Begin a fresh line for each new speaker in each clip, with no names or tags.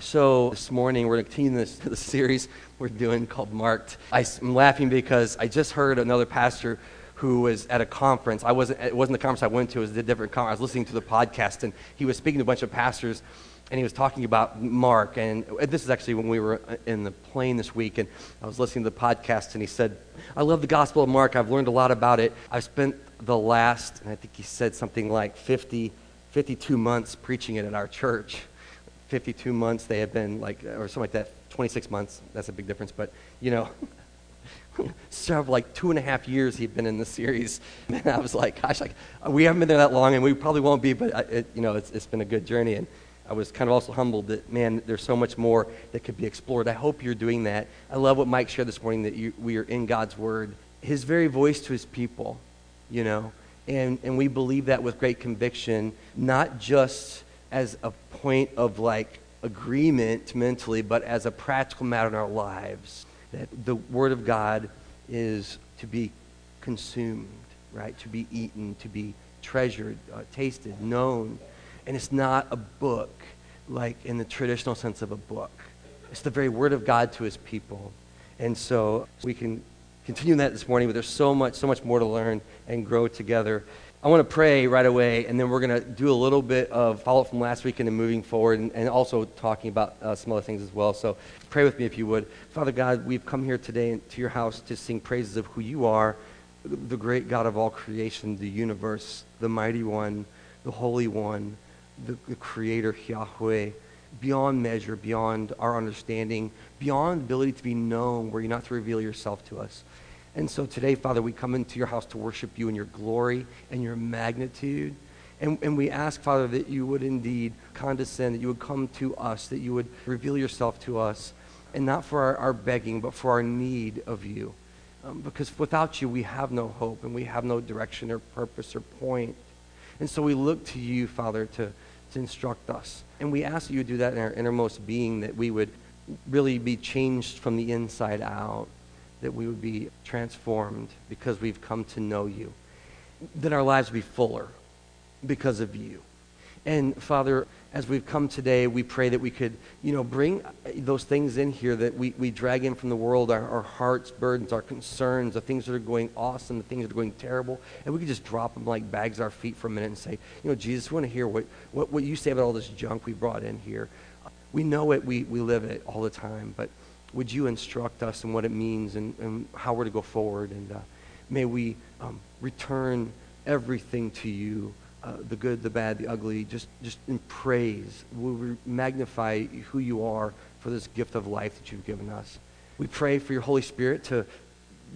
So this morning we're continue this, this series we're doing called Marked. I, am laughing because I just heard another pastor who was at a conference. I wasn't, it wasn't the conference I went to, it was a different conference. I was listening to the podcast, and he was speaking to a bunch of pastors, and he was talking about Mark. And this is actually when we were uh, in the plane this week, and I was listening to the podcast, and he said, I love the Gospel of Mark. I've learned a lot about it. I've spent the last, and I think he said something like 50, 52 months preaching it at our church. 52 months they have been like, or something like that, 26 months. That's a big difference, but you know, several like two and a half years he'd been in the series. And I was like, gosh, like we haven't been there that long, and we probably won't be, but uh, it, you know, it's, it's been a good journey. And I was kind of also humbled that man, there's so much more that could be explored. I hope you're doing that. I love what Mike shared this morning that you, we are in God's Word, His very voice to His people, you know, and and we believe that with great conviction, not just as a point of like agreement mentally, but as a practical matter in our lives. That the Word of God is to be consumed, right? To be eaten, to be treasured, uh, tasted, known. And it's not a book like in the traditional sense of a book. It's the very Word of God to His people. And so we can continue that this morning, but there's so much, so much more to learn and grow together. I want to pray right away, and then we're going to do a little bit of follow up from last week and then moving forward, and, and also talking about uh, some other things as well. So pray with me if you would. Father God, we've come here today to your house to sing praises of who you are, the great God of all creation, the universe, the mighty one, the holy one, the, the creator, Yahweh, beyond measure, beyond our understanding, beyond ability to be known, where you're not to reveal yourself to us. And so today, Father, we come into your house to worship you in your glory and your magnitude. And, and we ask, Father, that you would indeed condescend, that you would come to us, that you would reveal yourself to us, and not for our, our begging, but for our need of you. Um, because without you, we have no hope, and we have no direction or purpose or point. And so we look to you, Father, to, to instruct us. And we ask that you do that in our innermost being, that we would really be changed from the inside out that we would be transformed because we've come to know you, that our lives would be fuller because of you. And Father, as we've come today, we pray that we could, you know, bring those things in here that we, we drag in from the world, our, our hearts, burdens, our concerns, the things that are going awesome, the things that are going terrible, and we could just drop them like bags at our feet for a minute and say, you know, Jesus, we want to hear what, what, what you say about all this junk we brought in here. We know it, we, we live it all the time, but would you instruct us in what it means and, and how we're to go forward? And uh, may we um, return everything to you uh, the good, the bad, the ugly, just, just in praise. We magnify who you are for this gift of life that you've given us. We pray for your Holy Spirit to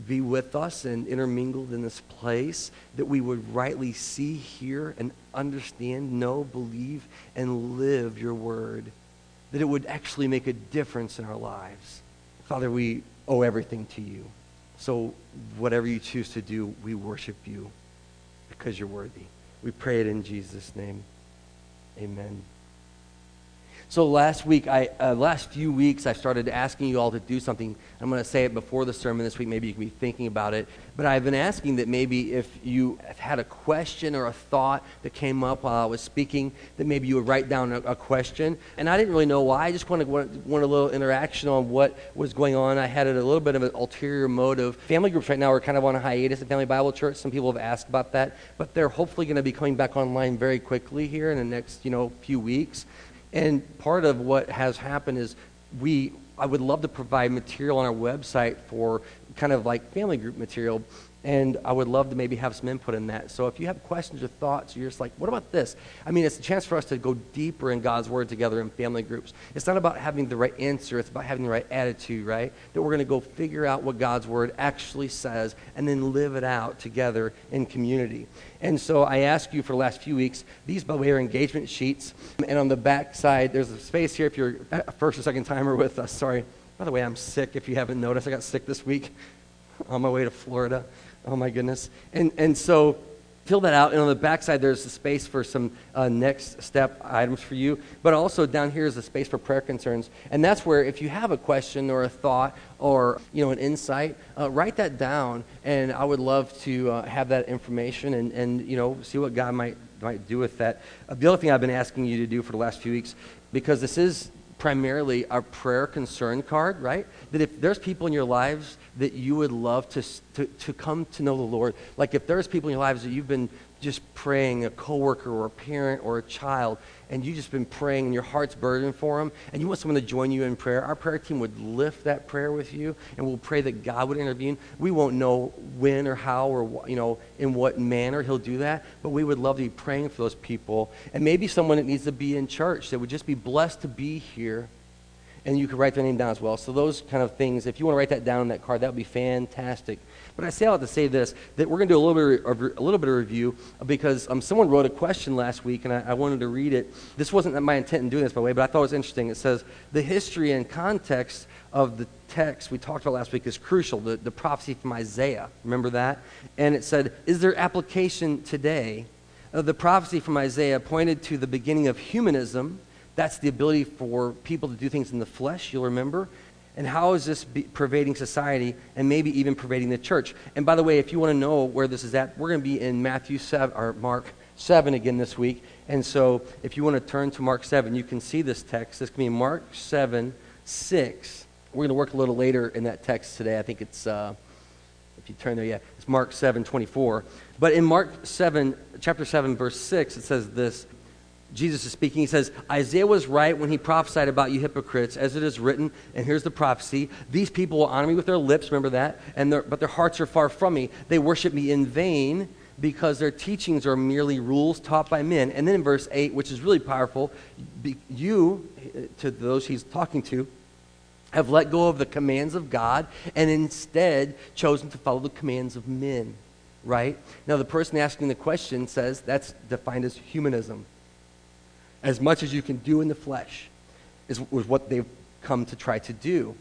be with us and intermingled in this place, that we would rightly see, hear, and understand, know, believe, and live your word, that it would actually make a difference in our lives. Father, we owe everything to you. So whatever you choose to do, we worship you because you're worthy. We pray it in Jesus' name. Amen. So last week, I, uh, last few weeks, I started asking you all to do something. I'm going to say it before the sermon this week. Maybe you can be thinking about it. But I've been asking that maybe if you had a question or a thought that came up while I was speaking, that maybe you would write down a, a question. And I didn't really know why. I just wanted, wanted, wanted a little interaction on what was going on. I had a little bit of an ulterior motive. Family groups right now are kind of on a hiatus at Family Bible Church. Some people have asked about that. But they're hopefully going to be coming back online very quickly here in the next, you know, few weeks. And part of what has happened is we, I would love to provide material on our website for kind of like family group material and I would love to maybe have some input in that. So if you have questions or thoughts, you're just like, what about this? I mean, it's a chance for us to go deeper in God's Word together in family groups. It's not about having the right answer, it's about having the right attitude, right? That we're going to go figure out what God's Word actually says and then live it out together in community. And so I ask you for the last few weeks, these, by the way, are engagement sheets. And on the back side, there's a space here if you're a first or second timer with us. Sorry. By the way, I'm sick if you haven't noticed. I got sick this week on my way to Florida. Oh my goodness. And, and so fill that out. And on the backside, there's a space for some uh, next step items for you. But also down here is a space for prayer concerns. And that's where if you have a question or a thought or you know an insight, uh, write that down. And I would love to uh, have that information and, and you know see what God might might do with that. Uh, the other thing I've been asking you to do for the last few weeks, because this is primarily our prayer concern card, right? That if there's people in your lives that you would love to, to, to come to know the Lord, like if there's people in your lives that you've been just praying, a coworker or a parent or a child, and you've just been praying and your heart's burdened for them, and you want someone to join you in prayer, our prayer team would lift that prayer with you, and we'll pray that God would intervene. We won't know when or how or you know in what manner He'll do that, but we would love to be praying for those people, and maybe someone that needs to be in church that would just be blessed to be here and you could write their name down as well. So those kind of things, if you want to write that down in that card, that would be fantastic. But I say all to say this, that we're going to do a little bit of, a little bit of review because um, someone wrote a question last week, and I, I, wanted to read it. This wasn't my intent in doing this, by the way, but I thought it was interesting. It says, the history and context of the text we talked about last week is crucial, the, the prophecy from Isaiah. Remember that? And it said, is there application today? Uh, the prophecy from Isaiah pointed to the beginning of humanism. That's the ability for people to do things in the flesh, you'll remember. And how is this pervading society and maybe even pervading the church? And by the way, if you want to know where this is at, we're going to be in Matthew 7 or Mark 7 again this week. And so if you want to turn to Mark 7, you can see this text. This can be Mark 7 6. We're going to work a little later in that text today. I think it's, uh, if you turn there, yeah, it's Mark 7 24. But in Mark 7, chapter 7, verse 6, it says this Jesus is speaking. He says, Isaiah was right when he prophesied about you hypocrites, as it is written, and here's the prophecy These people will honor me with their lips, remember that, and their, but their hearts are far from me. They worship me in vain because their teachings are merely rules taught by men. And then in verse 8, which is really powerful, you, to those he's talking to, have let go of the commands of God and instead chosen to follow the commands of men. Right? Now, the person asking the question says that's defined as humanism as much as you can do in the flesh, is, was what they've come to try to do.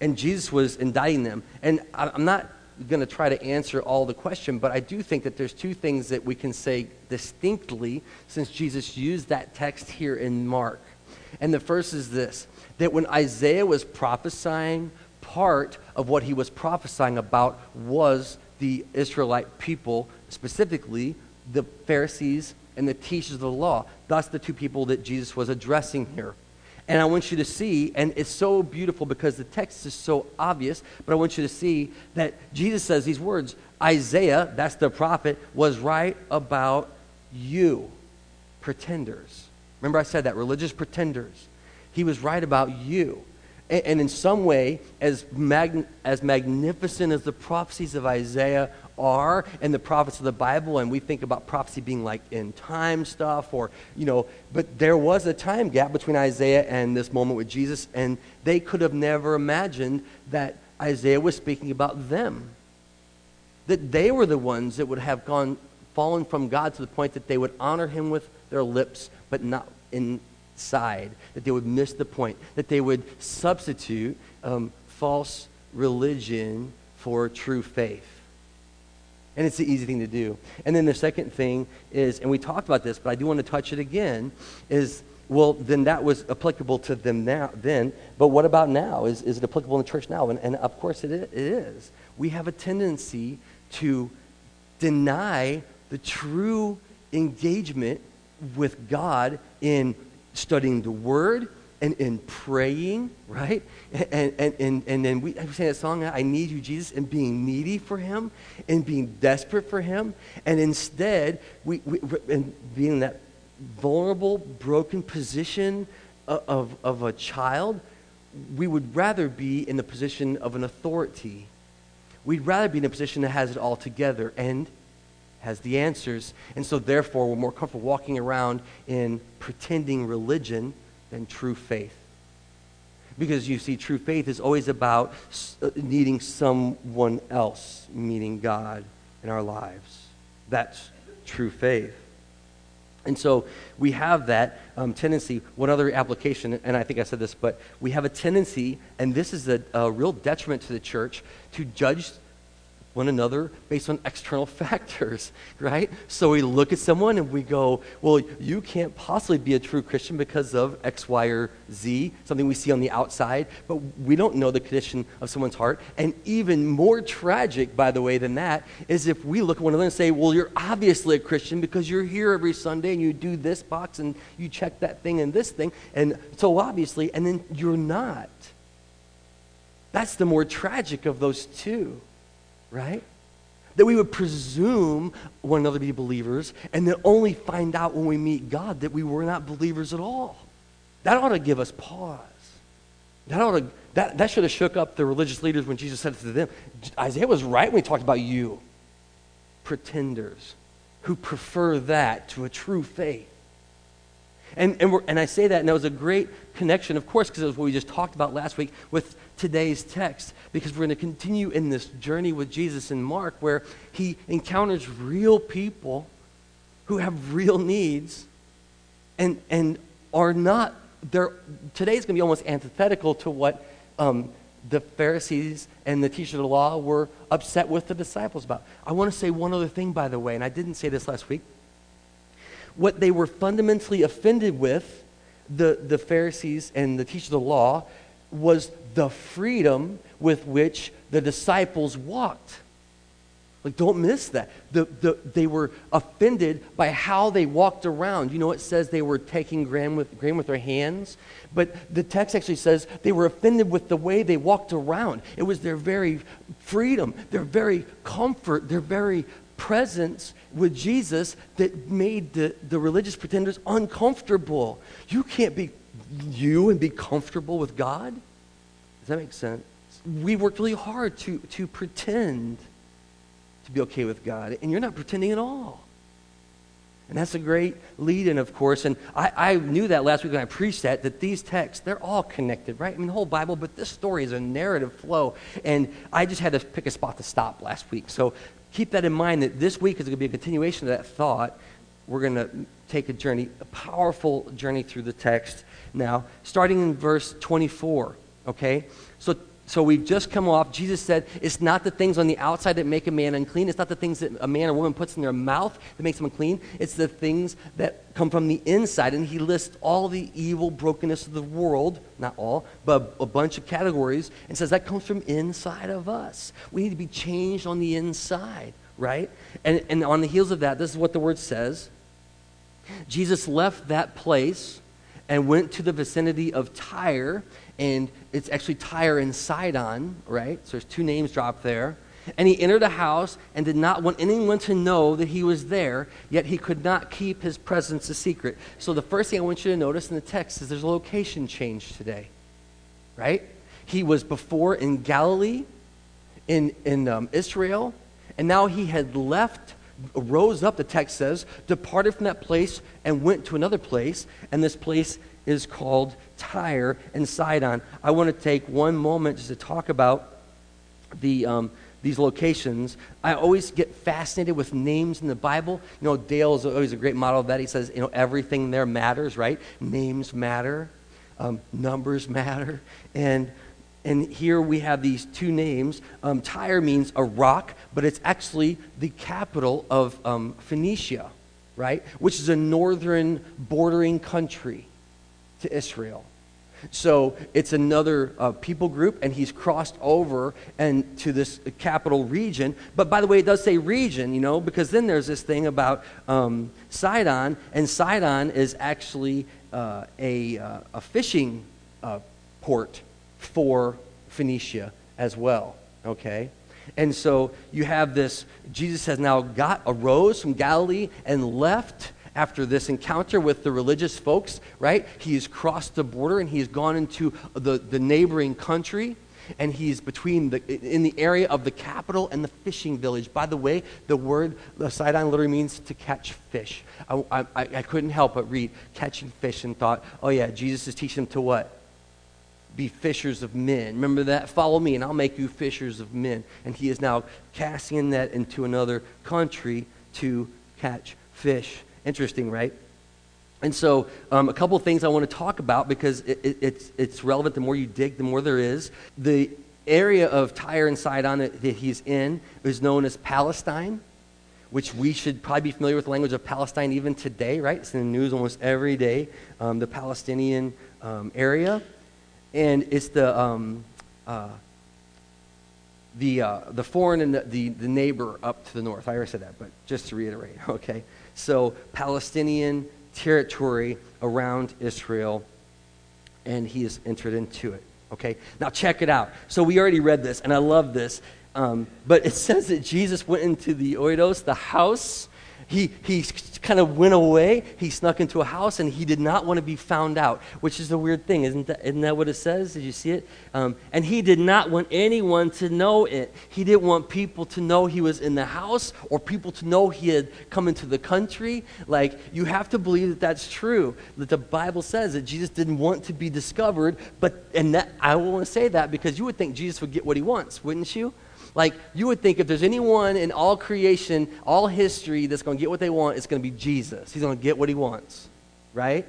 And Jesus was indicting them. And I'm not going to try to answer all the question, but I do think that there's two things that we can say distinctly since Jesus used that text here in Mark. And the first is this that when Isaiah was prophesying, part of what he was prophesying about was the Israelite people, specifically the Pharisees and the teachers of the law. That's the two people that Jesus was addressing here. And I want you to see, and it's so beautiful because the text is so obvious, but I want you to see that Jesus says these words Isaiah, that's the prophet, was right about you, pretenders. Remember, I said that, religious pretenders. He was right about you. And, in some way, as, mag, as magnificent as the prophecies of Isaiah are and the prophets of the Bible, and we think about prophecy being like in time stuff, or, you know, but there was a time gap between Isaiah and this moment with Jesus, and they could have never imagined that Isaiah was speaking about them. That they were the ones that would have gone, fallen from God to the point that they would honor him with their lips, but not inside. That they would miss the point. That they would substitute um, false religion for true faith. And it's the easy thing to do. And then the second thing is, and we talked about this, but I do want to touch it again, is well, then that was applicable to them now, then. But what about now? Is, is it applicable in the church now? And, and of course it is. We have a tendency to deny the true engagement with God in studying the Word and in praying, right? And, and, and, and then we, I sang that song, I Need You, Jesus, and being needy for Him and being desperate for Him. And instead, we, we and being in that vulnerable, broken position of, of, of a child, we would rather be in the position of an authority. We'd rather be in a position that has it all together and has the answers. And so, therefore, we're more comfortable walking around in pretending religion than true faith. Because you see, true faith is always about uh, needing someone else, meaning God, in our lives. That's true faith. And so we have that um, tendency. One other application, and I think I said this, but we have a tendency, and this is a, a real detriment to the church, to judge one another based on external factors, right? So we look at someone and we go, well, you can't possibly be a true Christian because of X, Y, or Z, something we see on the outside, but we don't know the condition of someone's heart. And even more tragic, by the way, than that, is if we look at one another and say, well, you're obviously a Christian because you're here every Sunday and you do this box and you check that thing and this thing, and so obviously, and then you're not. That's the more tragic of those two right? That we would presume one another to be believers and then only find out when we meet God that we were not believers at all. That ought to give us pause. That, ought to, that, that should have shook up the religious leaders when Jesus said it to them. Isaiah was right when he talked about you, pretenders who prefer that to a true faith. And, and, we're and, I say that, and that was a great connection, of course, because it was what we just talked about last week with today's text, because we're going to continue in this journey with Jesus in Mark, where he encounters real people who have real needs and, and are not, they're, today's going to be almost antithetical to what um, the Pharisees and the teachers of the law were upset with the disciples about. I want to say one other thing, by the way, and I didn't say this last week what they were fundamentally offended with, the, the Pharisees and the teachers of the law, was the freedom with which the disciples walked. Like, don't miss that. The, the, they were offended by how they walked around. You know, it says they were taking grain with, grain with their hands, but the text actually says they were offended with the way they walked around. It was their very freedom, their very comfort, their very presence with Jesus that made the, the religious pretenders uncomfortable. You can't be you and be comfortable with God. Does that make sense? We worked really hard to, to pretend to be okay with God, and you're not pretending at all. And that's a great lead in, of course. And I, I, knew that last week when I preached that, that these texts, they're all connected, right? I mean, the whole Bible, but this story is a narrative flow. And I just had to pick a spot to stop last week. So keep that in mind that this week is going to be a continuation of that thought. We're going to take a journey, a powerful journey through the text now, starting in verse 24. Okay? So, so we've just come off. Jesus said, It's not the things on the outside that make a man unclean. It's not the things that a man or woman puts in their mouth that makes them unclean. It's the things that come from the inside. And he lists all the evil brokenness of the world, not all, but a bunch of categories, and says that comes from inside of us. We need to be changed on the inside, right? And, and on the heels of that, this is what the word says Jesus left that place and went to the vicinity of Tyre and it's actually Tyre and Sidon, right? So there's two names dropped there. And he entered a house and did not want anyone to know that he was there, yet he could not keep his presence a secret. So the first thing I want you to notice in the text is there's a location change today, right? He was before in Galilee, in, in um, Israel, and now he had left, rose up, the text says, departed from that place and went to another place, and this place is called Tyre and Sidon. I want to take one moment just to talk about the, um, these locations. I always get fascinated with names in the Bible. You know, Dale is always a great model of that. He says, you know, everything there matters, right? Names matter, um, numbers matter. And, and here we have these two names. Um, Tyre means a rock, but it's actually the capital of um, Phoenicia, right? Which is a northern bordering country to Israel. So it's another uh, people group, and he's crossed over and to this capital region. But by the way, it does say region, you know, because then there's this thing about um, Sidon, and Sidon is actually uh, a, uh, a fishing uh, port for Phoenicia as well. Okay, and so you have this. Jesus has now got arose from Galilee and left after this encounter with the religious folks, right? He's crossed the border and he's gone into the, the neighboring country and he's between the in the area of the capital and the fishing village. By the way, the word Sidon literally means to catch fish. I, I, I couldn't help but read catching fish and thought, oh yeah, Jesus is teaching to what? Be fishers of men. Remember that? Follow me, and I'll make you fishers of men. And he is now casting net into another country to catch fish. Interesting, right? And so, um, a couple things I want to talk about because it, it, it's, it's relevant. The more you dig, the more there is. The area of Tyre and Sidon that, that he's in is known as Palestine, which we should probably be familiar with the language of Palestine even today, right? It's in the news almost every day, um, the Palestinian um, area. And it's the, um, uh, the, uh, the foreign and the, the, the neighbor up to the north. I already said that, but just to reiterate, okay? So, Palestinian territory around Israel, and he has entered into it. Okay? Now, check it out. So, we already read this, and I love this. Um, but it says that Jesus went into the oikos, the house. He, he kind of went away. He snuck into a house, and he did not want to be found out, which is a weird thing. Isn't that, isn't that what it says? Did you see it? Um, and he did not want anyone to know it. He didn't want people to know he was in the house or people to know he had come into the country. Like, you have to believe that that's true. That the Bible says that Jesus didn't want to be discovered, but, and that, I want to say that because you would think Jesus would get what he wants, wouldn't you? Like, you would think if there's anyone in all creation, all history that's going to get what they want, it's going to be Jesus. He's going to get what he wants, right?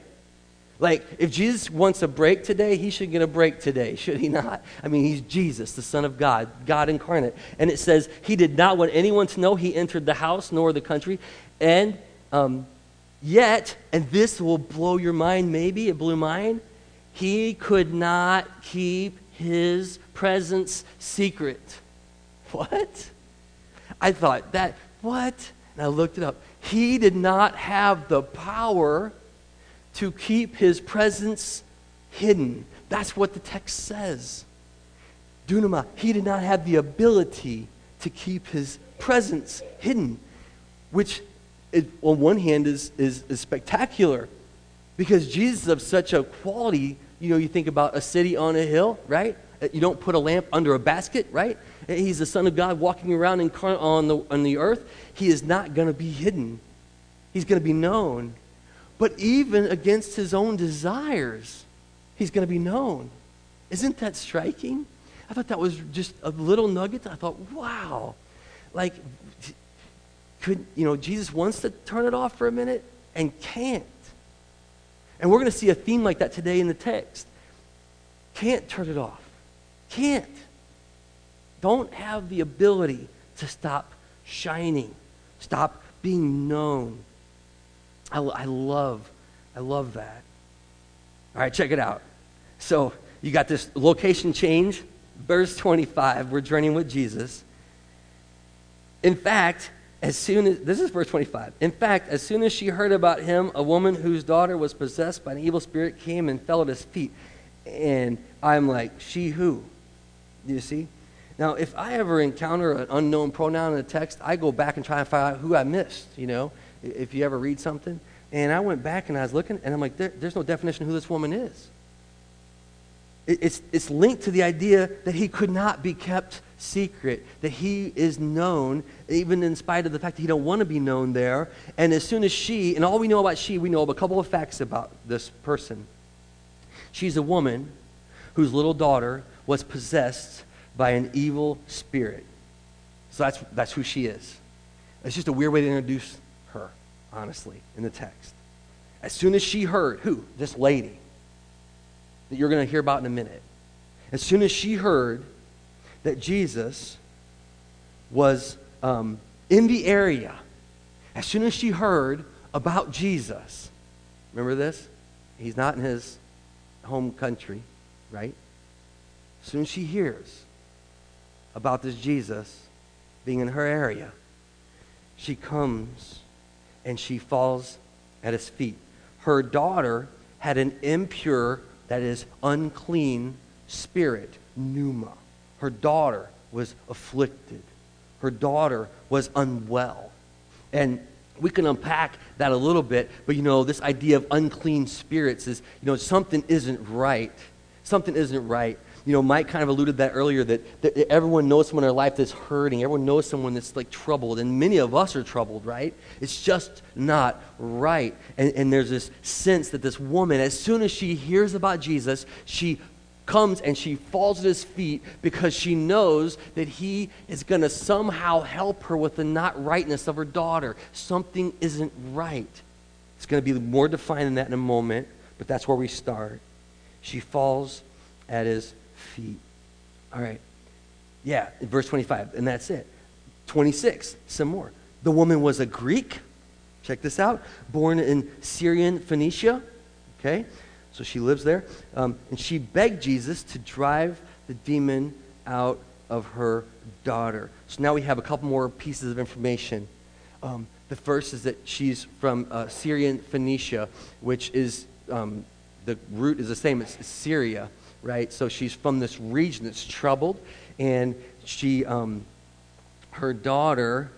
Like, if Jesus wants a break today, he should get a break today, should he not? I mean, he's Jesus, the Son of God, God incarnate. And it says, he did not want anyone to know he entered the house nor the country. And um, yet, and this will blow your mind, maybe, it blew mine, he could not keep his presence secret. What? I thought, that, what? And I looked it up. He did not have the power to keep his presence hidden. That's what the text says. Dunama, he did not have the ability to keep his presence hidden, which it, on one hand is, is, is spectacular because Jesus is of such a quality. You know, you think about a city on a hill, right? Uh, you don't put a lamp under a basket, right? He's the Son of God walking around on the, on the earth. He is not going to be hidden, he's going to be known. But even against his own desires, he's going to be known. Isn't that striking? I thought that was just a little nugget. I thought, wow. Like, could, you know, Jesus wants to turn it off for a minute and can't. And we're going to see a theme like that today in the text. Can't turn it off. Can't don't have the ability to stop shining, stop being known. I, I love, I love that. All right, check it out. So you got this location change, verse 25. We're journeying with Jesus. In fact, as soon as this is verse 25 in fact as soon as she heard about him a woman whose daughter was possessed by an evil spirit came and fell at his feet and i'm like she who do you see now, if I ever encounter an unknown pronoun in a text, I go back and try and find out who I missed, you know, if you ever read something. And I went back and I was looking, and I'm like, there, there's no definition of who this woman is. It, it's, it's linked to the idea that he could not be kept secret, that he is known, even in spite of the fact that he don't want to be known there. And as soon as she, and all we know about she, we know a couple of facts about this person. She's a woman whose little daughter was possessed by an evil spirit. So that's, that's who she is. It's just a weird way to introduce her, honestly, in the text. As soon as she heard, who? This lady that you're going to hear about in a minute. As soon as she heard that Jesus was um, in the area, as soon as she heard about Jesus, remember this? He's not in his home country, right? As soon as she hears, about this Jesus being in her area, she comes and she falls at his feet. Her daughter had an impure, that is, unclean spirit, pneuma. Her daughter was afflicted. Her daughter was unwell. And we can unpack that a little bit, but you know, this idea of unclean spirits is, you know, something isn't right. Something isn't right you know, Mike kind of alluded that earlier that, that everyone knows someone in their life that's hurting. Everyone knows someone that's like troubled. And many of us are troubled, right? It's just not right. And, and there's this sense that this woman, as soon as she hears about Jesus, she comes and she falls at his feet because she knows that he is going to somehow help her with the not rightness of her daughter. Something isn't right. It's going to be more defined than that in a moment, but that's where we start. She falls at his feet. All right. Yeah, verse 25, and that's it. 26, some more. The woman was a Greek. Check this out. Born in Syrian Phoenicia. Okay, so she lives there. Um, and she begged Jesus to drive the demon out of her daughter. So now we have a couple more pieces of information. Um, the first is that she's from uh, Syrian Phoenicia, which is um, the root is the same as Syria, right? So she's from this region that's troubled, and she, um, her daughter,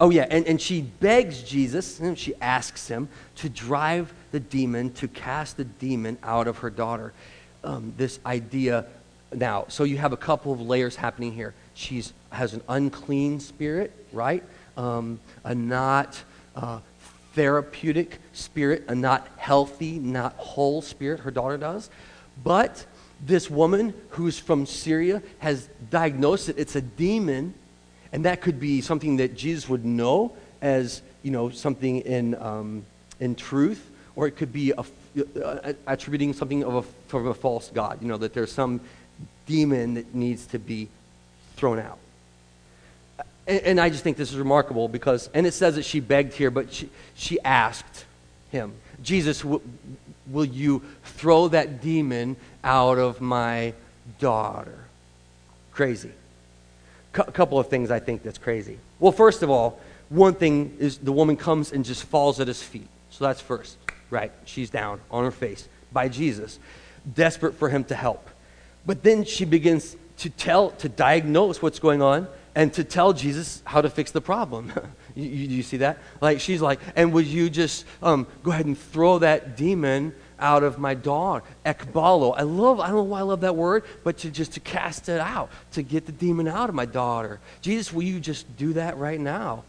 oh yeah, and, and she begs Jesus, and she asks him to drive the demon, to cast the demon out of her daughter. Um, this idea now, so you have a couple of layers happening here. She has an unclean spirit, right? Um, a not uh, therapeutic spirit, a not healthy, not whole spirit, her daughter does. But this woman who's from Syria has diagnosed it. It's a demon, and that could be something that Jesus would know as, you know, something in, um, in truth, or it could be a, uh, attributing something of a, from a false God, you know, that there's some demon that needs to be thrown out. And, and, I just think this is remarkable because, and it says that she begged here, but she, she asked him, Jesus, will you throw that demon out of my daughter? Crazy. A C- couple of things I think that's crazy. Well, first of all, one thing is the woman comes and just falls at his feet. So that's first, right? She's down on her face by Jesus, desperate for him to help. But then she begins to tell, to diagnose what's going on and to tell Jesus how to fix the problem. you, you, see that? Like, she's like, and would you just um, go ahead and throw that demon out of my daughter? Ekbalo. I love, I don't know why I love that word, but to just to cast it out, to get the demon out of my daughter. Jesus, will you just do that right now?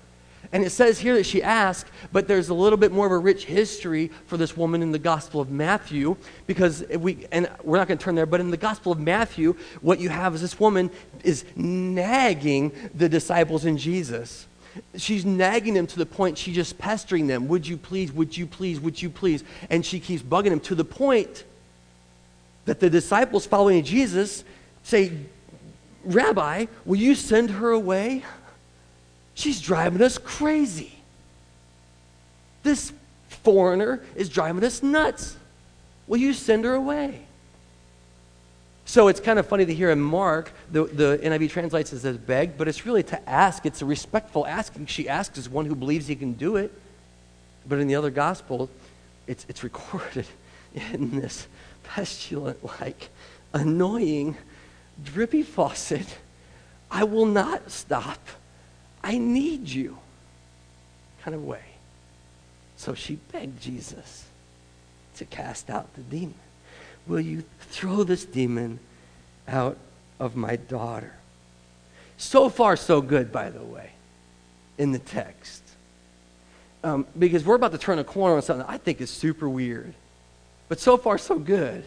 And it says here that she asked, but there's a little bit more of a rich history for this woman in the Gospel of Matthew, because we, and we're not going to turn there, but in the Gospel of Matthew, what you have is this woman is nagging the disciples in Jesus. She's nagging them to the point she's just pestering them. Would you please, would you please, would you please? And she keeps bugging them to the point that the disciples following Jesus say, Rabbi, will you send her away? She's driving us crazy. This foreigner is driving us nuts. Will you send her away? So it's kind of funny to hear in Mark, the, the NIV translates it as beg, but it's really to ask. It's a respectful asking. She asks as one who believes he can do it. But in the other gospel, it's, it's recorded in this pestilent, like, annoying, drippy faucet. I will not stop I need you kind of way. So she begged Jesus to cast out the demon. Will you throw this demon out of my daughter? So far, so good, by the way, in the text. Um, because we're about to turn a corner on something I think is super weird. But so far, so good.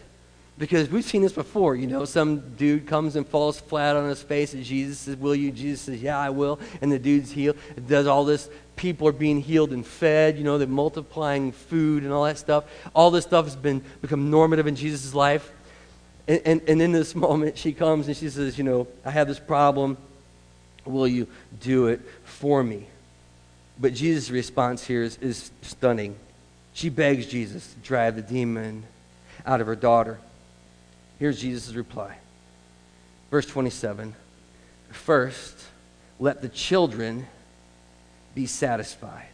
Because we've seen this before, you know, some dude comes and falls flat on his face, and Jesus says, Will you? Jesus says, Yeah, I will. And the dude's healed. It does all this. People are being healed and fed, you know, they're multiplying food and all that stuff. All this stuff has been become normative in Jesus' life. And, and, and in this moment, she comes and she says, You know, I have this problem. Will you do it for me? But Jesus' response here is, is stunning. She begs Jesus to drive the demon out of her daughter. Here's Jesus' reply. Verse 27 First, let the children be satisfied,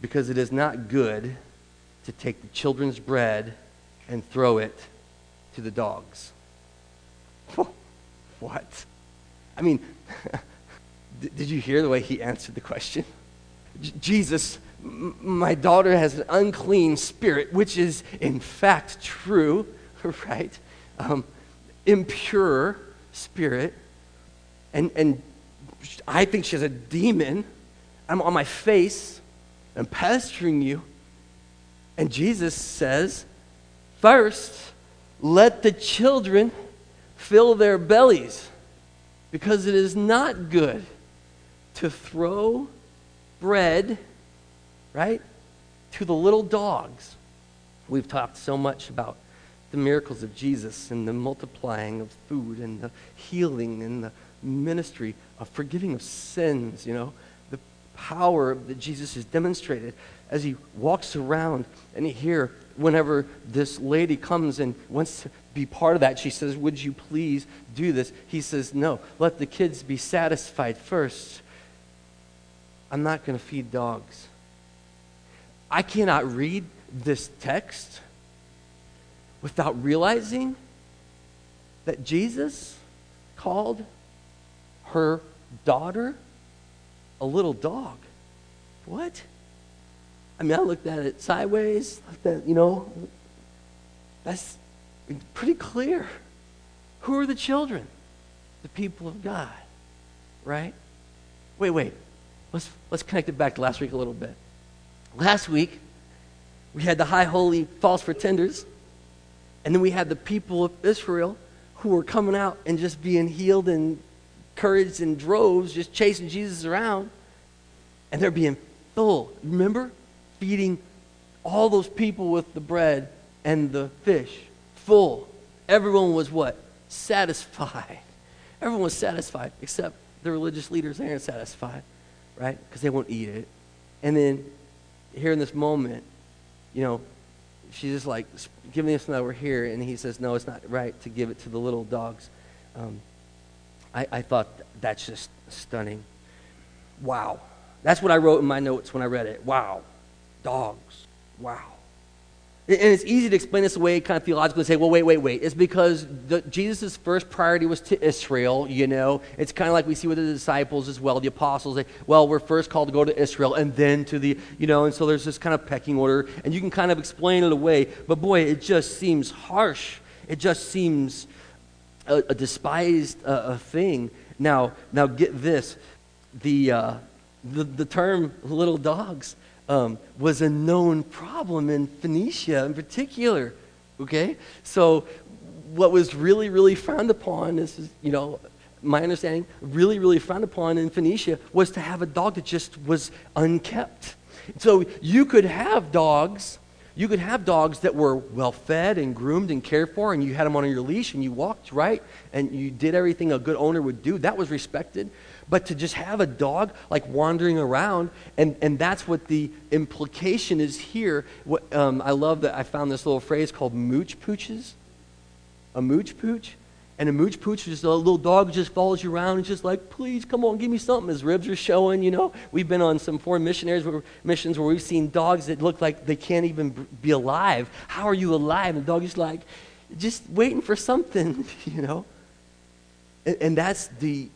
because it is not good to take the children's bread and throw it to the dogs. what? I mean, did you hear the way he answered the question? Jesus, my daughter has an unclean spirit, which is in fact true, right? Um, impure spirit, and, and I think she has a demon. I'm on my face, I'm pestering you. And Jesus says, First, let the children fill their bellies, because it is not good to throw bread, right, to the little dogs. We've talked so much about the miracles of Jesus and the multiplying of food and the healing and the ministry of forgiving of sins, you know, the power that Jesus has demonstrated as he walks around and here whenever this lady comes and wants to be part of that she says would you please do this? He says no let the kids be satisfied first. I'm not going to feed dogs. I cannot read this text without realizing that jesus called her daughter a little dog what I mean, I looked at it sideways, at, you know, that's pretty clear. Who are the children? The people of God, right? Wait, wait. Let's, let's connect it back to last week a little bit. Last week, we had the high holy false pretenders, and then we had the people of Israel who were coming out and just being healed and encouraged in droves, just chasing Jesus around, and they're being full. Remember? feeding all those people with the bread and the fish full. Everyone was what? Satisfied. Everyone was satisfied, except the religious leaders, they aren't satisfied, right? Because they won't eat it. And then here in this moment, you know, she's just like giving us that we're here, and he says, no, it's not right to give it to the little dogs. Um, I, I thought that's just stunning. Wow. That's what I wrote in my notes when I read it. Wow dogs. Wow. And it's easy to explain this away kind of theologically and say, well, wait, wait, wait. It's because Jesus' first priority was to Israel, you know. It's kind of like we see with the disciples as well, the apostles. They, well, we're first called to go to Israel and then to the, you know, and so there's this kind of pecking order. And you can kind of explain it away. But boy, it just seems harsh. It just seems a, a despised uh, a thing. Now, now get this. The, uh, the, the term little dogs um, was a known problem in Phoenicia in particular. Okay? So, what was really, really frowned upon, this is, you know, my understanding, really, really frowned upon in Phoenicia was to have a dog that just was unkept. So, you could have dogs. You could have dogs that were well fed and groomed and cared for, and you had them on your leash and you walked right and you did everything a good owner would do. That was respected. But to just have a dog like wandering around, and, and that's what the implication is here. What, um, I love that I found this little phrase called mooch pooches. A mooch pooch. And a mooch pooch is a little dog just follows you around and just like, please come on, give me something. His ribs are showing, you know. We've been on some foreign missionaries where, missions where we've seen dogs that look like they can't even be alive. How are you alive? And the dog is like, just waiting for something, you know. And, and that's the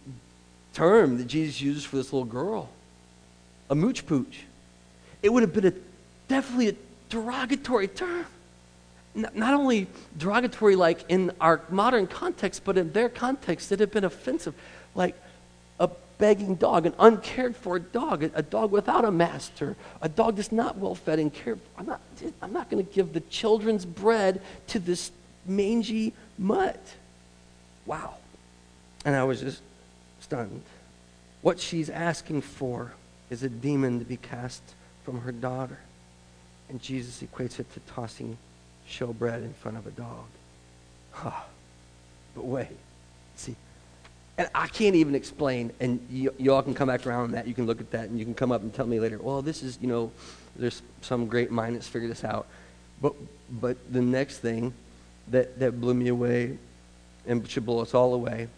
term that Jesus uses for this little girl a mooch pooch. It would have been a, definitely a derogatory term. Not only derogatory, like in our modern context, but in their context, it had been offensive. Like a begging dog, an uncared for dog, a, dog without a master, a dog that's not well fed and cared for. I'm not, I'm not going to give the children's bread to this mangy mutt. Wow. And I was just stunned. What she's asking for is a demon to be cast from her daughter. And Jesus equates it to tossing showbread in front of a dog. Huh. But wait, see, and I can't even explain, and you, you, all can come back around on that. You can look at that, and you can come up and tell me later, well, this is, you know, there's some great mind that's figured this out. But, but the next thing that, that blew me away and should blow us all away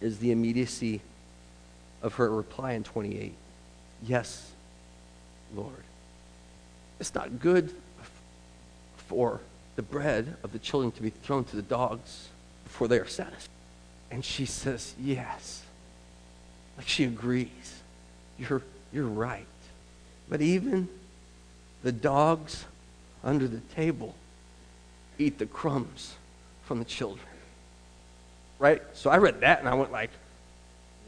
is the immediacy of her reply in 28 Yes, Lord. It's not good for the bread of the children to be thrown to the dogs before they are satisfied. And she says, Yes. Like she agrees. You're, you're right. But even the dogs under the table eat the crumbs from the children right? So I read that and I went like,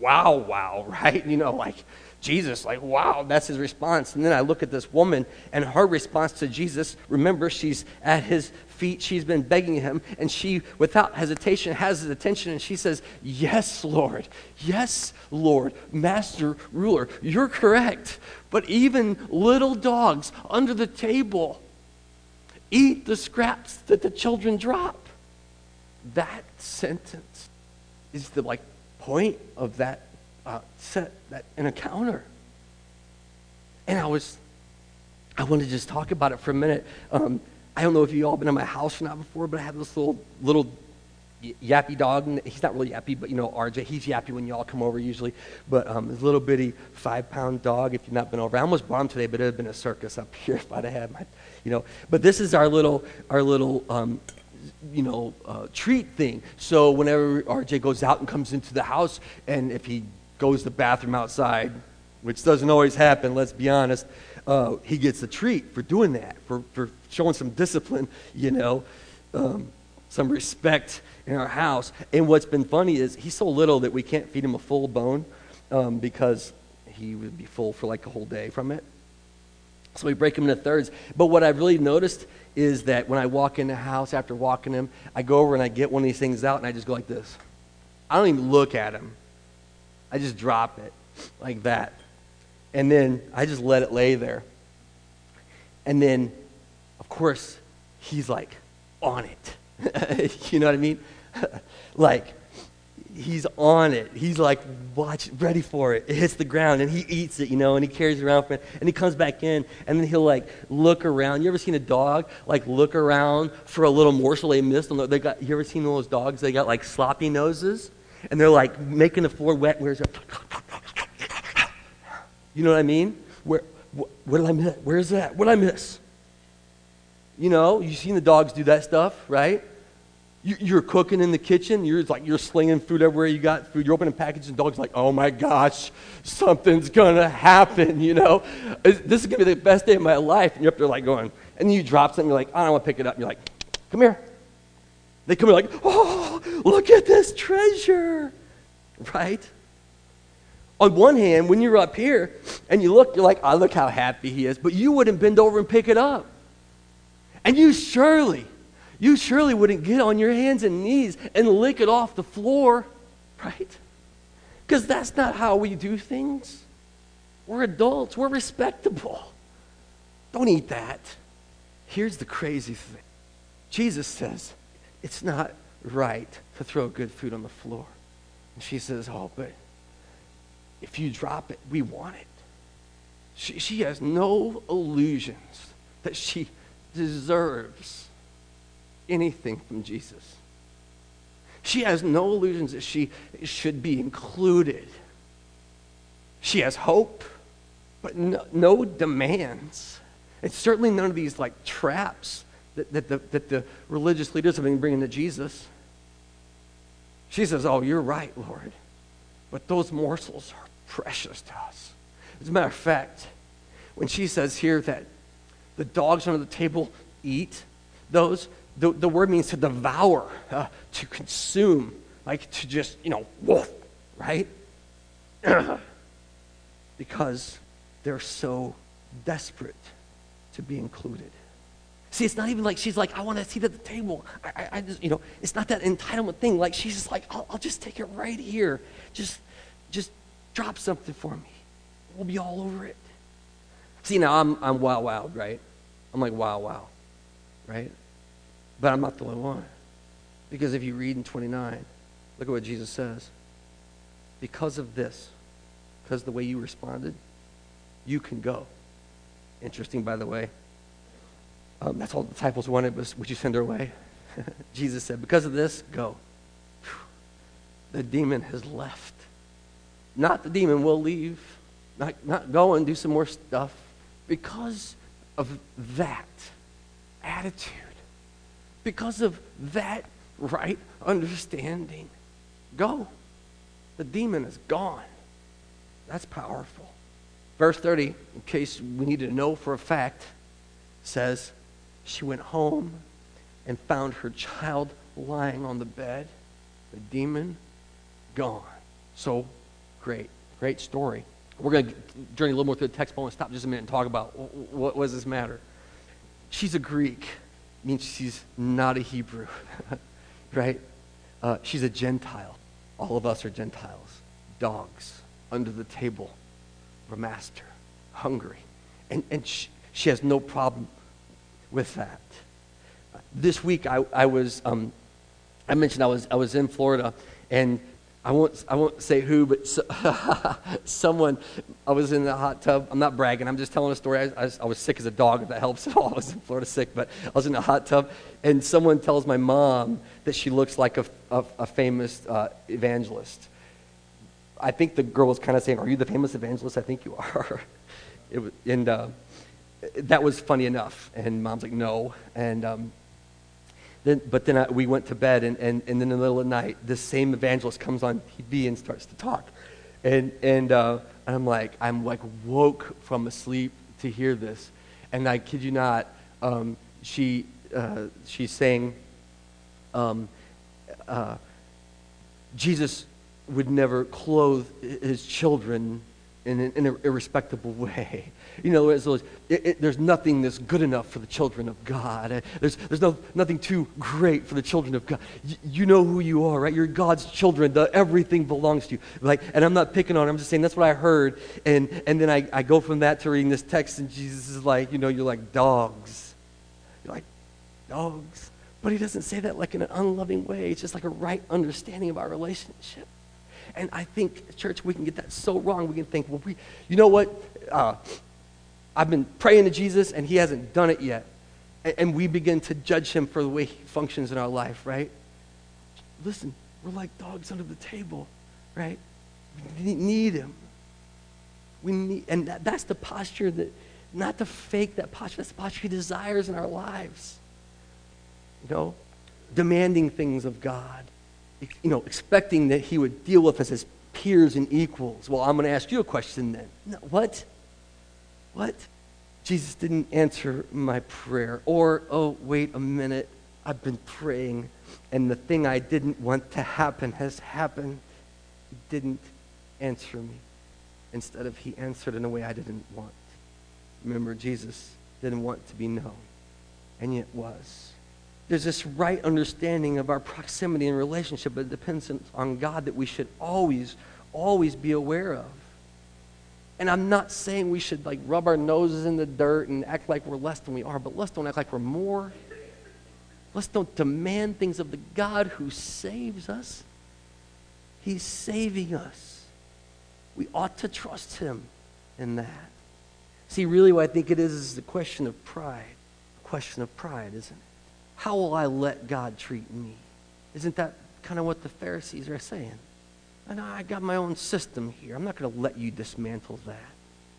wow, wow, right? You know, like Jesus, like, wow, that's his response. And then I look at this woman and her response to Jesus. Remember, she's at his feet. She's been begging him, and she, without hesitation, has his attention, and she says, Yes, Lord. Yes, Lord. Master, ruler, you're correct. But even little dogs under the table eat the scraps that the children drop. That sentence is the like point of that uh, set, that an encounter. And I was, I wanted to just talk about it for a minute. Um, I don't know if you all been in my house or not before, but I have this little little yappy dog. He's not really yappy, but you know RJ. He's yappy when y'all come over usually. But um, this little bitty five pound dog. If you've not been over, I almost him today, but it would have been a circus up here if I'd have had my, you know. But this is our little our little um, you know, uh, treat thing. So whenever RJ goes out and comes into the house, and if he goes to the bathroom outside, which doesn't always happen, let's be honest, uh, he gets a treat for doing that, for, for showing some discipline, you know, um, some respect in our house. And what's been funny is he's so little that we can't feed him a full bone um, because he would be full for like a whole day from it. So we break them into thirds. But what I've really noticed is that when I walk in the house after walking him, I go over and I get one of these things out and I just go like this. I don't even look at him. I just drop it like that. And then I just let it lay there. And then, of course, he's like on it. you know what I mean? like, he's on it. He's like, watch, ready for it. It hits the ground and he eats it, you know, and he carries it around for it. And he comes back in and then he'll like look around. You ever seen a dog like look around for a little morsel they missed? They got, you ever seen those dogs? They got like sloppy noses and they're like making the floor wet. Where's it? You know what I mean? Where, wh- what did I miss? Where's that? What did I miss? You know, you've seen the dogs do that stuff, right? You're cooking in the kitchen. You're like you're slinging food everywhere. You got food. You're opening packages, and dog's like, "Oh my gosh, something's gonna happen." You know, this is gonna be the best day of my life. And you're up there like going, and then you drop something. You're like, "I don't want to pick it up." And you're like, "Come here." They come in like, "Oh, look at this treasure," right? On one hand, when you're up here and you look, you're like, "I oh, look how happy he is," but you wouldn't bend over and pick it up, and you surely you surely wouldn't get on your hands and knees and lick it off the floor, right? Because that's not how we do things. We're adults, we're respectable. Don't eat that. Here's the crazy thing Jesus says, it's not right to throw good food on the floor. And she says, Oh, but if you drop it, we want it. She, she has no illusions that she deserves anything from Jesus. She has no illusions that she should be included. She has hope, but no, no demands. It's certainly none of these like traps that, that, the, that the religious leaders have been bringing to Jesus. She says, Oh, you're right, Lord. But those morsels are precious to us. As a matter of fact, when she says here that the dogs under the table eat those, the, the word means to devour, uh, to consume, like to just, you know, wolf, right? because they're so desperate to be included. See, it's not even like she's like, I want to seat at the table. I, I, I, just, you know, it's not that entitlement thing. Like she's just like, I'll, I'll just take it right here. Just, just drop something for me. We'll be all over it. See, now I'm, I'm wow, wow, right? I'm like, wow, wow, right? But I'm not the only one. Because if you read in 29, look at what Jesus says. Because of this, because the way you responded, you can go. Interesting, by the way. Um, that's all the disciples wanted was, would you send her away? Jesus said, because of this, go. The demon has left. Not the demon will leave. Not, not go and do some more stuff. Because of that attitude because of that right understanding. Go. The demon is gone. That's powerful. Verse 30, in case we need to know for a fact, says, She went home and found her child lying on the bed, the demon gone. So great, great story. We're going to journey a little more through the text, but I want to stop just a minute and talk about what, what does this matter. She's a Greek means she's not a Hebrew, right? Uh, she's a Gentile. All of us are Gentiles. Dogs under the table of a master, hungry. And, and she, she has no problem with that. this week I, I was, um, I mentioned I was, I was in Florida, and I won't, I won't say who, but so, someone, I was in the hot tub. I'm not bragging, I'm just telling a story. I, I, I, was sick as a dog, if that helps at all. I was in Florida sick, but I was in a hot tub, and someone tells my mom that she looks like a, a, a famous uh, evangelist. I think the girl was kind of saying, Are you the famous evangelist? I think you are. it was, and uh, that was funny enough. And mom's like, No. And um, then, but then I, we went to bed, and, and, and then in the middle of the night, this same evangelist comes on TV and starts to talk. And, and, uh, and I'm like, I'm like woke from a sleep to hear this. And I kid you not, um, she, uh, she's saying, um, uh, Jesus would never clothe his children in an, in an irrespectable way. You know, it, it, there's nothing that's good enough for the children of God. There's, there's no, nothing too great for the children of God. Y- you know who you are, right? You're God's children. The, everything belongs to you. Like, and I'm not picking on it. I'm just saying that's what I heard. And, and then I, I go from that to reading this text, and Jesus is like, you know, you're like dogs. You're like dogs. But he doesn't say that like in an unloving way. It's just like a right understanding of our relationship. And I think, church, we can get that so wrong. We can think, well, we, you know what? Uh, I've been praying to Jesus and he hasn't done it yet. And, and we begin to judge him for the way he functions in our life, right? Listen, we're like dogs under the table, right? We need him. We need, and that, that's the posture that, not to fake that posture, that's the posture he desires in our lives. You know, demanding things of God you know, expecting that he would deal with us as peers and equals. Well, I'm going to ask you a question then. No, what? What? Jesus didn't answer my prayer. Or, oh, wait a minute. I've been praying, and the thing I didn't want to happen has happened. He didn't answer me. Instead of, he answered in a way I didn't want. Remember, Jesus didn't want to be known, and yet was there's this right understanding of our proximity and relationship, but dependence on God that we should always, always be aware of. And I'm not saying we should like rub our noses in the dirt and act like we're less than we are, but let's don't act like we're more. Let's don't demand things of the God who saves us. He's saving us. We ought to trust him in that. See, really what I think it is is a question of pride. A question of pride, isn't it? How will I let God treat me? Isn't that kind of what the Pharisees are saying? And I got my own system here. I'm not going to let you dismantle that.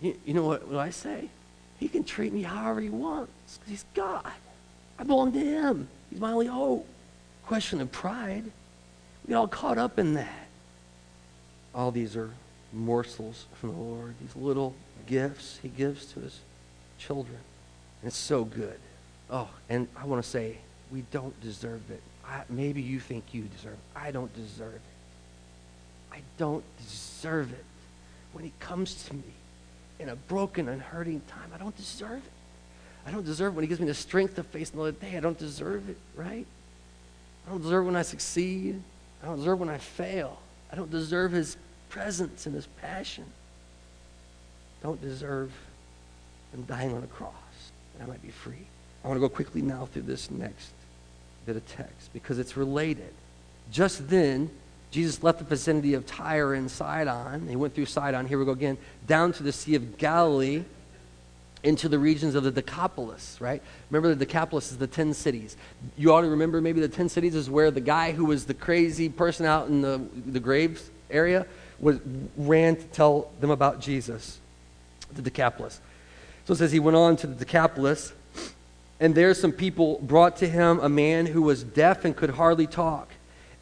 You, you know what, what I say? He can treat me however he wants because he's God. I belong to him. He's my only hope. Question of pride. We get all caught up in that. All these are morsels from the Lord, these little gifts he gives to his children. And it's so good. Oh, and I want to say, we don't deserve it. I, maybe you think you deserve it. I don't deserve it. I don't deserve it. When he comes to me in a broken and hurting time, I don't deserve it. I don't deserve it when he gives me the strength to face another day. I don't deserve it, right? I don't deserve when I succeed. I don't deserve when I fail. I don't deserve his presence and his passion. I don't deserve him dying on a cross that I might be free. I want to go quickly now through this next bit of text because it's related. Just then, Jesus left the vicinity of Tyre and Sidon. He went through Sidon, here we go again, down to the Sea of Galilee into the regions of the Decapolis, right? Remember the Decapolis is the 10 cities. You ought to remember maybe the 10 cities is where the guy who was the crazy person out in the, the graves area was, ran to tell them about Jesus, the Decapolis. So it says he went on to the Decapolis and there some people brought to him a man who was deaf and could hardly talk.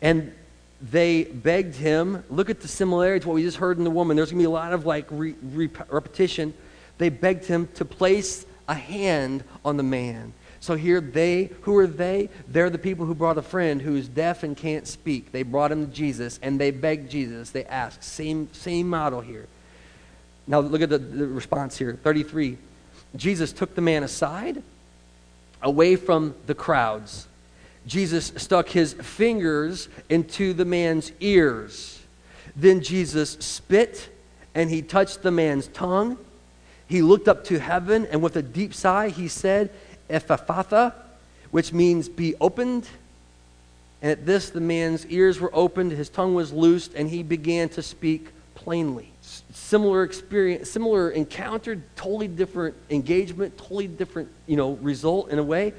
And they begged him, look at the similarity to what we just heard in the woman. There's going to be a lot of like re- re- repetition. They begged him to place a hand on the man. So here they, who are they? They're the people who brought a friend who's deaf and can't speak. They brought him to Jesus and they begged Jesus. They asked. Same, same model here. Now look at the, the response here. 33. Jesus took the man aside away from the crowds. Jesus stuck his fingers into the man's ears. Then Jesus spit and he touched the man's tongue. He looked up to heaven and with a deep sigh he said, Ephphatha, which means be opened. And at this, the man's ears were opened, his tongue was loosed, and he began to speak plainly. Similar experience, similar encounter, totally different engagement, totally different, you know, result in a way.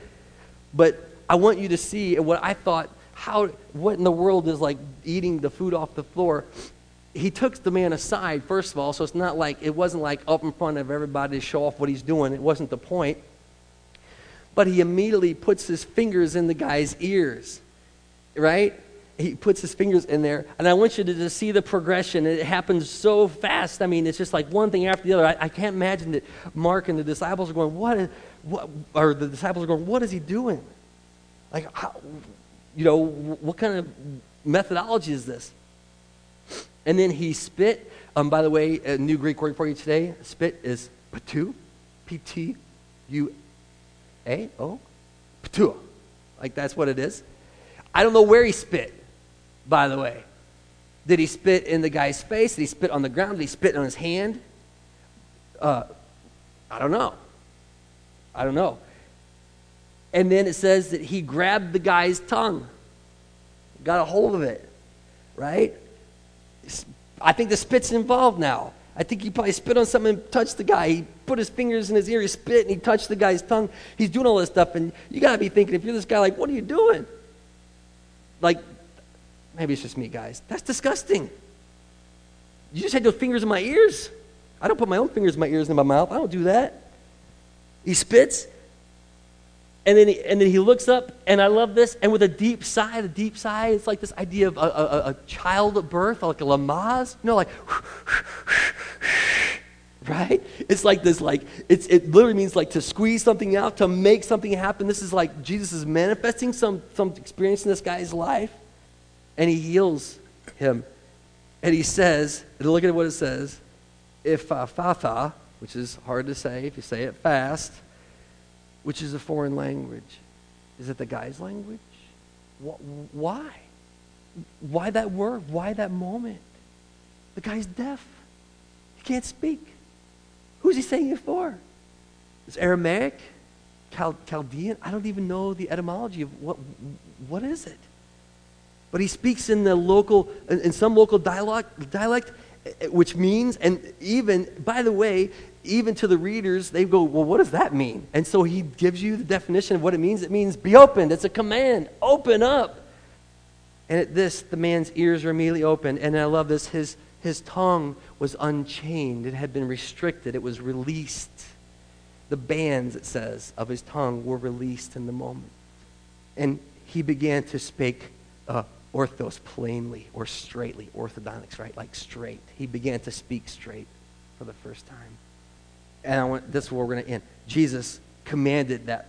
But I want you to see what I thought, how, what in the world is like eating the food off the floor? He took the man aside, first of all, so it's not like, it wasn't like up in front of everybody to show off what he's doing. It wasn't the point. But he immediately puts his fingers in the guy's ears, right? He puts his fingers in there. And I want you to just see the progression. It happens so fast. I mean, it's just like one thing after the other. I, I can't imagine that Mark and the disciples are going, what, is, what, or the disciples are going, what is he doing? Like, how, you know, what kind of methodology is this? And then he spit. Um, by the way, a new Greek word for you today. Spit is patu, P-T-U a O? Ptua. Like that's what it is. I don't know where he spit, by the way. Did he spit in the guy's face? Did he spit on the ground? Did he spit on his hand? Uh, I don't know. I don't know. And then it says that he grabbed the guy's tongue, got a hold of it, right? I think the spit's involved now. I think he probably spit on something and touched the guy. He put his fingers in his ear, he spit, and he touched the guy's tongue. He's doing all this stuff, and you got to be thinking, if you're this guy, like, what are you doing? Like, maybe it's just me, guys. That's disgusting. You just had your fingers in my ears. I don't put my own fingers in my ears and in my mouth. I don't do that. He spits, and then he, and then he looks up, and I love this, and with a deep sigh, a deep sigh, it's like this idea of a, a, a childbirth, like a Lamaze, you know, like, right? It's like this, like, it's, it literally means like to squeeze something out, to make something happen. This is like Jesus is manifesting some, some experience in this guy's life, and he heals him. And he says, and look at what it says, if uh, fatha, which is hard to say if you say it fast, which is a foreign language. Is it the guy's language? Why? Why that word? Why that moment? The guy's deaf. He can't speak. Who's he saying it for? It's Aramaic? Chal- Chaldean? I don't even know the etymology of what, what is it? But he speaks in the local, in some local dialect, dialect, which means, and even, by the way, even to the readers, they go, Well, what does that mean? And so he gives you the definition of what it means. It means be opened. It's a command. Open up. And at this, the man's ears are immediately opened. And I love this. His, his tongue was unchained, it had been restricted, it was released. The bands, it says, of his tongue were released in the moment. And he began to speak uh, orthos plainly or straightly, orthodontics, right? Like straight. He began to speak straight for the first time and I want, this is where we're going to end. Jesus commanded that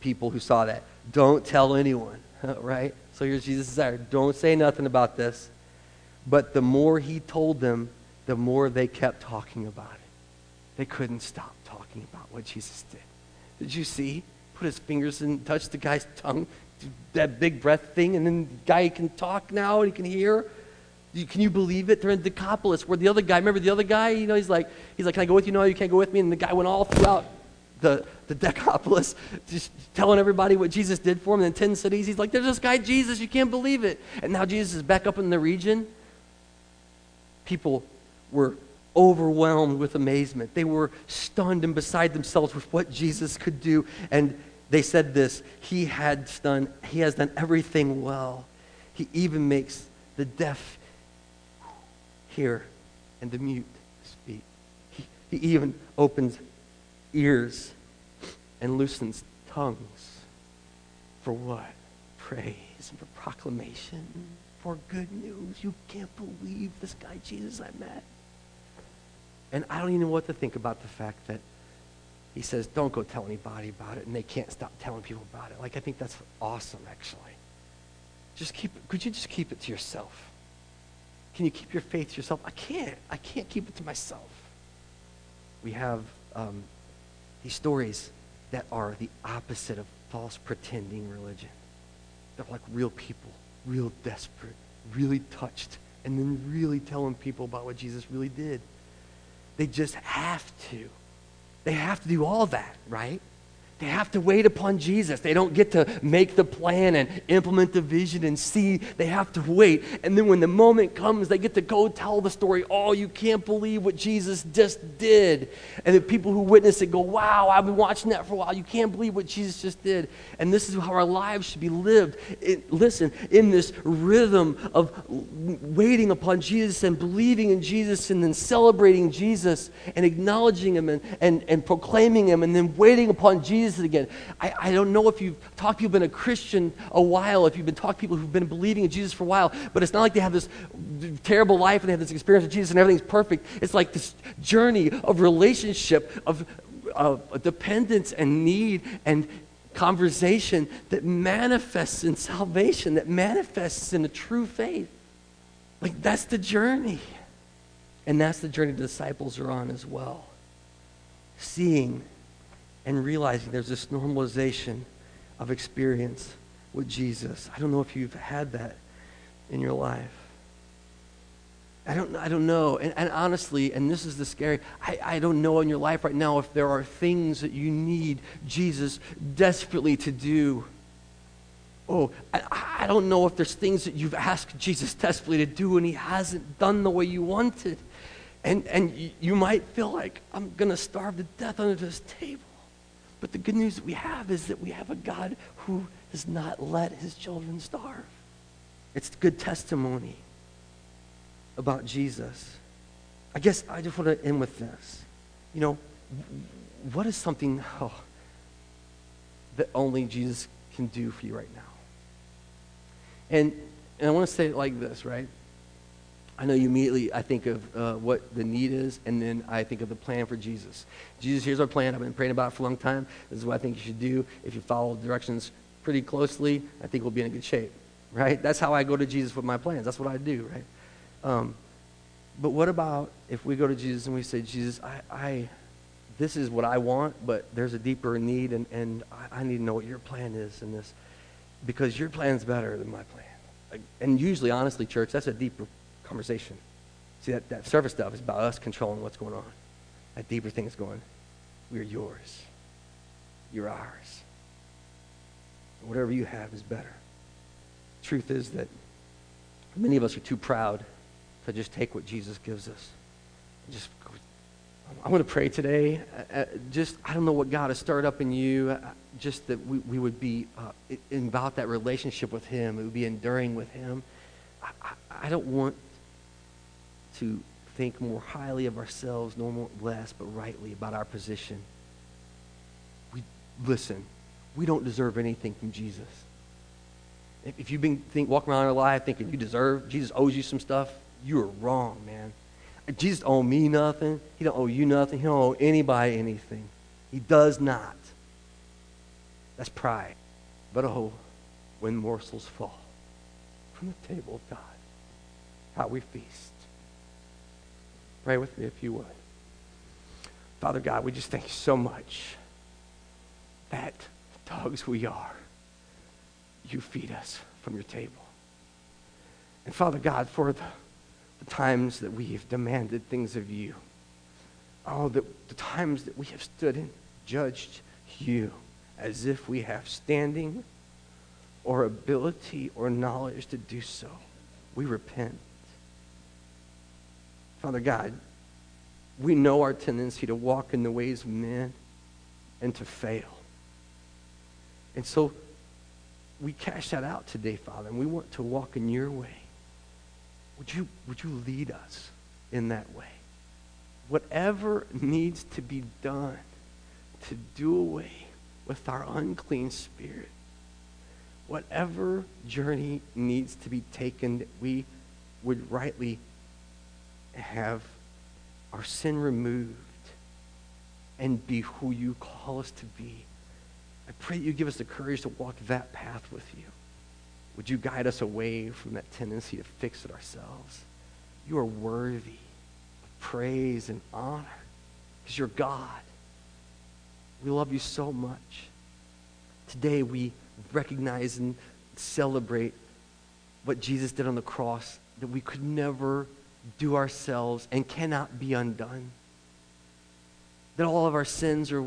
people who saw that, don't tell anyone, right? So here's Jesus' desire. Don't say nothing about this. But the more he told them, the more they kept talking about it. They couldn't stop talking about what Jesus did. Did you see? Put his fingers and touch the guy's tongue, that big breath thing, and then the guy can talk now and he can hear. Can you believe it? They're in Decapolis, where the other guy, remember the other guy? You know, he's like, he's like, can I go with you? No, you can't go with me. And the guy went all throughout the, the Decapolis, just telling everybody what Jesus did for him in 10 cities. He's like, there's this guy, Jesus, you can't believe it. And now Jesus is back up in the region. People were overwhelmed with amazement. They were stunned and beside themselves with what Jesus could do. And they said this He had done, He has done everything well. He even makes the deaf hear and the mute speak. He, he even opens ears and loosens tongues. For what? Praise and for proclamation, for good news. You can't believe this guy Jesus I met. And I don't even know what to think about the fact that he says, don't go tell anybody about it, and they can't stop telling people about it. Like, I think that's awesome, actually. Just keep could you just keep it to yourself? Can you keep your faith to yourself? I can't. I can't keep it to myself. We have um, these stories that are the opposite of false pretending religion. They're like real people, real desperate, really touched, and then really telling people about what Jesus really did. They just have to. They have to do all that, right? They have to wait upon Jesus. They don't get to make the plan and implement the vision and see. They have to wait. And then when the moment comes, they get to go tell the story. Oh, you can't believe what Jesus just did. And the people who witness it go, Wow, I've been watching that for a while. You can't believe what Jesus just did. And this is how our lives should be lived. It, listen, in this rhythm of waiting upon Jesus and believing in Jesus and then celebrating Jesus and acknowledging Him and, and, and proclaiming Him and then waiting upon Jesus Jesus again. I, I don't know if you've talked to people who've been a Christian a while, if you've been talking to people who've been believing in Jesus for a while, but it's not like they have this terrible life and they have this experience with Jesus and everything's perfect. It's like this journey of relationship, of, of dependence and need and conversation that manifests in salvation, that manifests in a true faith. Like that's the journey. And that's the journey the disciples are on as well. Seeing and realizing there's this normalization of experience with Jesus. I don't know if you've had that in your life. I don't, I don't know. And, and honestly, and this is the scary, I, I don't know in your life right now if there are things that you need Jesus desperately to do. Oh, I, I don't know if there's things that you've asked Jesus desperately to do and he hasn't done the way you wanted. And, and you might feel like, I'm going to starve to death under this table. But the good news we have is that we have a God who does not let his children starve. It's good testimony about Jesus. I guess I just want to end with this. You know, what is something oh, that only Jesus can do for you right now? And, and I want to say it like this, right? I know you immediately, I think of uh, what the need is, and then I think of the plan for Jesus. Jesus, here's our plan. I've been praying about it for a long time. This is what I think you should do. If you follow the directions pretty closely, I think we'll be in good shape, right? That's how I go to Jesus with my plans. That's what I do, right? Um, but what about if we go to Jesus and we say, Jesus, I, I this is what I want, but there's a deeper need, and, and I, I need to know what your plan is in this, because your plan's better than my plan. And usually, honestly, church, that's a deeper conversation. See, that, that surface stuff is about us controlling what's going on. That deeper thing is going, we're yours. You're ours. Whatever you have is better. Truth is that many of us are too proud to just take what Jesus gives us. Just, I want to pray today. Uh, uh, just, I don't know what God has stirred up in you. Uh, just that we, we would be uh, about that relationship with Him. It would be enduring with Him. I, I, I don't want to think more highly of ourselves, nor more less, but rightly about our position. We listen. We don't deserve anything from Jesus. If, you've been think, walking around your life thinking you deserve, Jesus owes you some stuff, you are wrong, man. Jesus owe me nothing. He don't owe you nothing. He don't owe anybody anything. He does not. That's pride. But oh, when morsels fall from the table of God, how we feast. Pray with me if you would. Father God, we just thank you so much that dogs we are, you feed us from your table. And Father God, for the, the times that we have demanded things of you, oh, the, the times that we have stood and judged you as if we have standing or ability or knowledge to do so, we repent. Father God, we know our tendency to walk in the ways of men and to fail. And so we cash that out today, Father, and we want to walk in your way. Would you, would you lead us in that way? Whatever needs to be done to do away with our unclean spirit, whatever journey needs to be taken that we would rightly have our sin removed and be who you call us to be. I pray that you give us the courage to walk that path with you. Would you guide us away from that tendency to fix it ourselves? You are worthy of praise and honor because you're God. We love you so much. Today we recognize and celebrate what Jesus did on the cross that we could never do ourselves and cannot be undone. That all of our sins are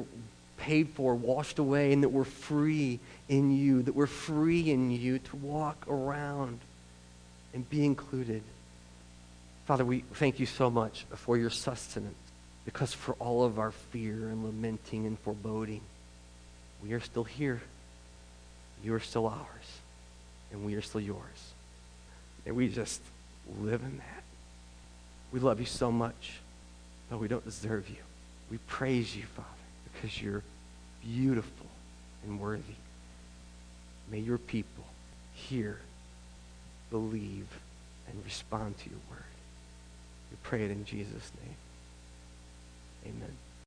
paid for, washed away, and that we're free in you, that we're free in you to walk around and be included. Father, we thank you so much for your sustenance because for all of our fear and lamenting and foreboding, we are still here. You are still ours, and we are still yours. And we just live in that. We love you so much, but we don't deserve you. We praise you, Father, because you're beautiful and worthy. May your people hear, believe, and respond to your word. We pray it in Jesus' name.